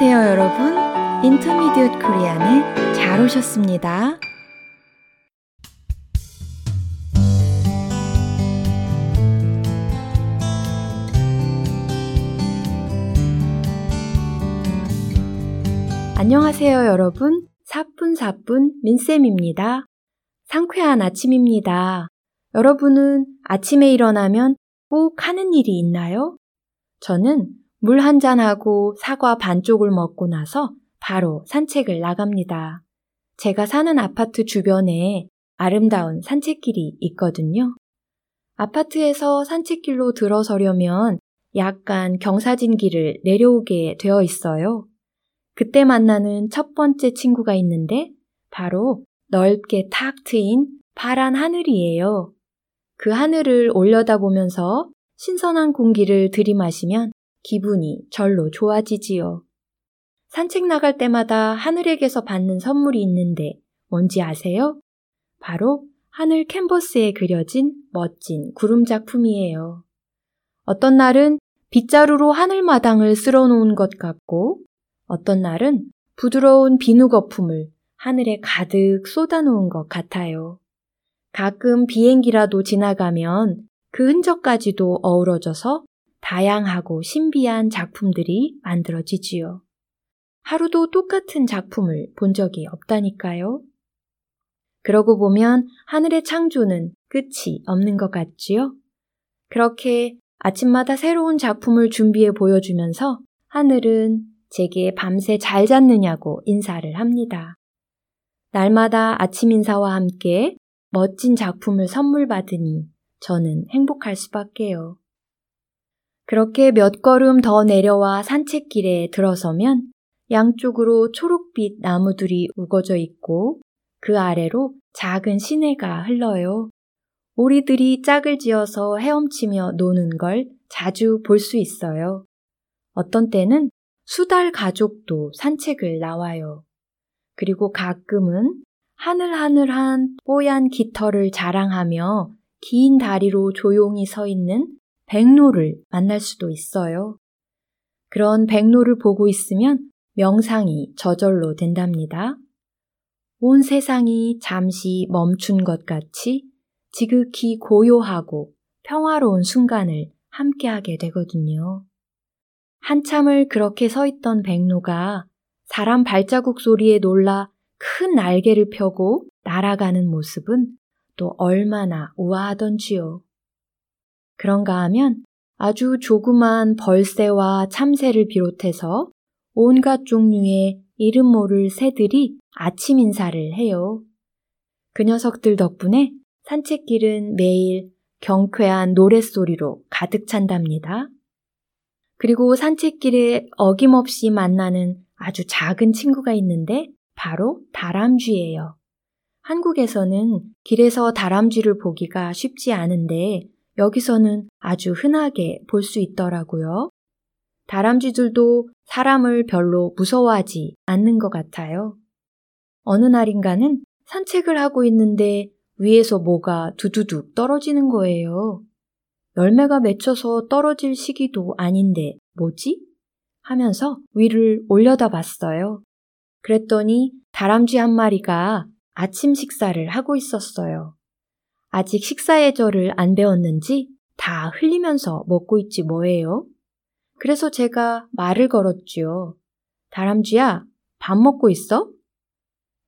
안녕하세요, 여러분. 인터미디엇 코리안에 잘 오셨습니다. 안녕하세요, 여러분. 사뿐사뿐 민쌤입니다. 상쾌한 아침입니다. 여러분은 아침에 일어나면 꼭 하는 일이 있나요? 저는 물 한 잔하고 사과 반쪽을 먹고 나서 바로 산책을 나갑니다. 제가 사는 아파트 주변에 아름다운 산책길이 있거든요. 아파트에서 산책길로 들어서려면 약간 경사진 길을 내려오게 되어 있어요. 그때 만나는 첫 번째 친구가 있는데 바로 넓게 탁 트인 파란 하늘이에요. 그 하늘을 올려다보면서 신선한 공기를 들이마시면 기분이 절로 좋아지지요. 산책 나갈 때마다 하늘에게서 받는 선물이 있는데 뭔지 아세요? 바로 하늘 캔버스에 그려진 멋진 구름 작품이에요. 어떤 날은 빗자루로 하늘마당을 쓸어 놓은 것 같고, 어떤 날은 부드러운 비누 거품을 하늘에 가득 쏟아 놓은 것 같아요. 가끔 비행기라도 지나가면 그 흔적까지도 어우러져서 다양하고 신비한 작품들이 만들어지지요. 하루도 똑같은 작품을 본 적이 없다니까요. 그러고 보면 하늘의 창조는 끝이 없는 것 같지요? 그렇게 아침마다 새로운 작품을 준비해 보여주면서 하늘은 제게 밤새 잘 잤느냐고 인사를 합니다. 날마다 아침 인사와 함께 멋진 작품을 선물 받으니 저는 행복할 수밖에요. 그렇게 몇 걸음 더 내려와 산책길에 들어서면 양쪽으로 초록빛 나무들이 우거져 있고 그 아래로 작은 시내가 흘러요. 오리들이 짝을 지어서 헤엄치며 노는 걸 자주 볼 수 있어요. 어떤 때는 수달 가족도 산책을 나와요. 그리고 가끔은 하늘하늘한 뽀얀 깃털을 자랑하며 긴 다리로 조용히 서 있는 백로를 만날 수도 있어요. 그런 백로를 보고 있으면 명상이 저절로 된답니다. 온 세상이 잠시 멈춘 것 같이 지극히 고요하고 평화로운 순간을 함께하게 되거든요. 한참을 그렇게 서 있던 백로가 사람 발자국 소리에 놀라 큰 날개를 펴고 날아가는 모습은 또 얼마나 우아하던지요. 그런가 하면 아주 조그만 벌새와 참새를 비롯해서 온갖 종류의 이름 모를 새들이 아침 인사를 해요. 그 녀석들 덕분에 산책길은 매일 경쾌한 노랫소리로 가득 찬답니다. 그리고 산책길에 어김없이 만나는 아주 작은 친구가 있는데 바로 다람쥐예요. 한국에서는 길에서 다람쥐를 보기가 쉽지 않은데 여기서는 아주 흔하게 볼 수 있더라고요. 다람쥐들도 사람을 별로 무서워하지 않는 것 같아요. 어느 날인가는 산책을 하고 있는데 위에서 뭐가 두두둑 떨어지는 거예요. 열매가 맺혀서 떨어질 시기도 아닌데 뭐지? 하면서 위를 올려다 봤어요. 그랬더니 다람쥐 한 마리가 아침 식사를 하고 있었어요. 아직 식사 예절을 안 배웠는지 다 흘리면서 먹고 있지 뭐예요? 그래서 제가 말을 걸었지요. 다람쥐야, 밥 먹고 있어?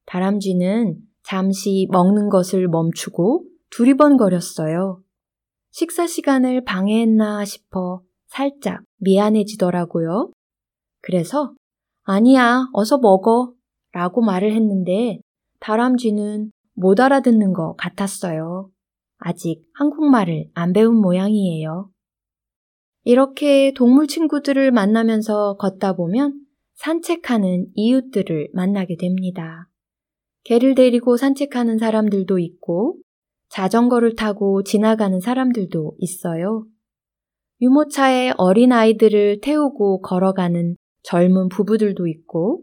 다람쥐는 잠시 먹는 것을 멈추고 두리번거렸어요. 식사 시간을 방해했나 싶어 살짝 미안해지더라고요. 그래서 아니야, 어서 먹어. 라고 말을 했는데 다람쥐는 못 알아듣는 것 같았어요. 아직 한국말을 안 배운 모양이에요. 이렇게 동물 친구들을 만나면서 걷다 보면 산책하는 이웃들을 만나게 됩니다. 개를 데리고 산책하는 사람들도 있고 자전거를 타고 지나가는 사람들도 있어요. 유모차에 어린 아이들을 태우고 걸어가는 젊은 부부들도 있고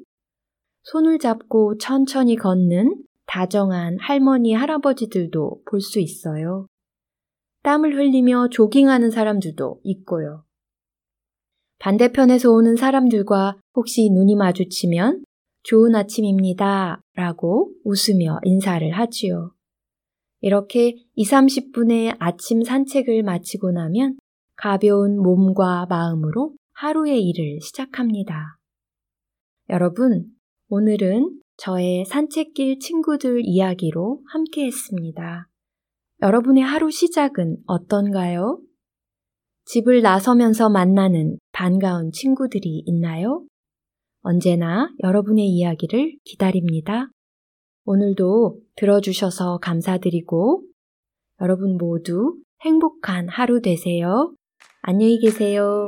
손을 잡고 천천히 걷는 다정한 할머니, 할아버지들도 볼 수 있어요. 땀을 흘리며 조깅하는 사람들도 있고요. 반대편에서 오는 사람들과 혹시 눈이 마주치면 좋은 아침입니다. 라고 웃으며 인사를 하지요. 이렇게 2, 30분의 아침 산책을 마치고 나면 가벼운 몸과 마음으로 하루의 일을 시작합니다. 여러분, 오늘은 저의 산책길 친구들 이야기로 함께 했습니다. 여러분의 하루 시작은 어떤가요? 집을 나서면서 만나는 반가운 친구들이 있나요? 언제나 여러분의 이야기를 기다립니다. 오늘도 들어주셔서 감사드리고 여러분 모두 행복한 하루 되세요. 안녕히 계세요.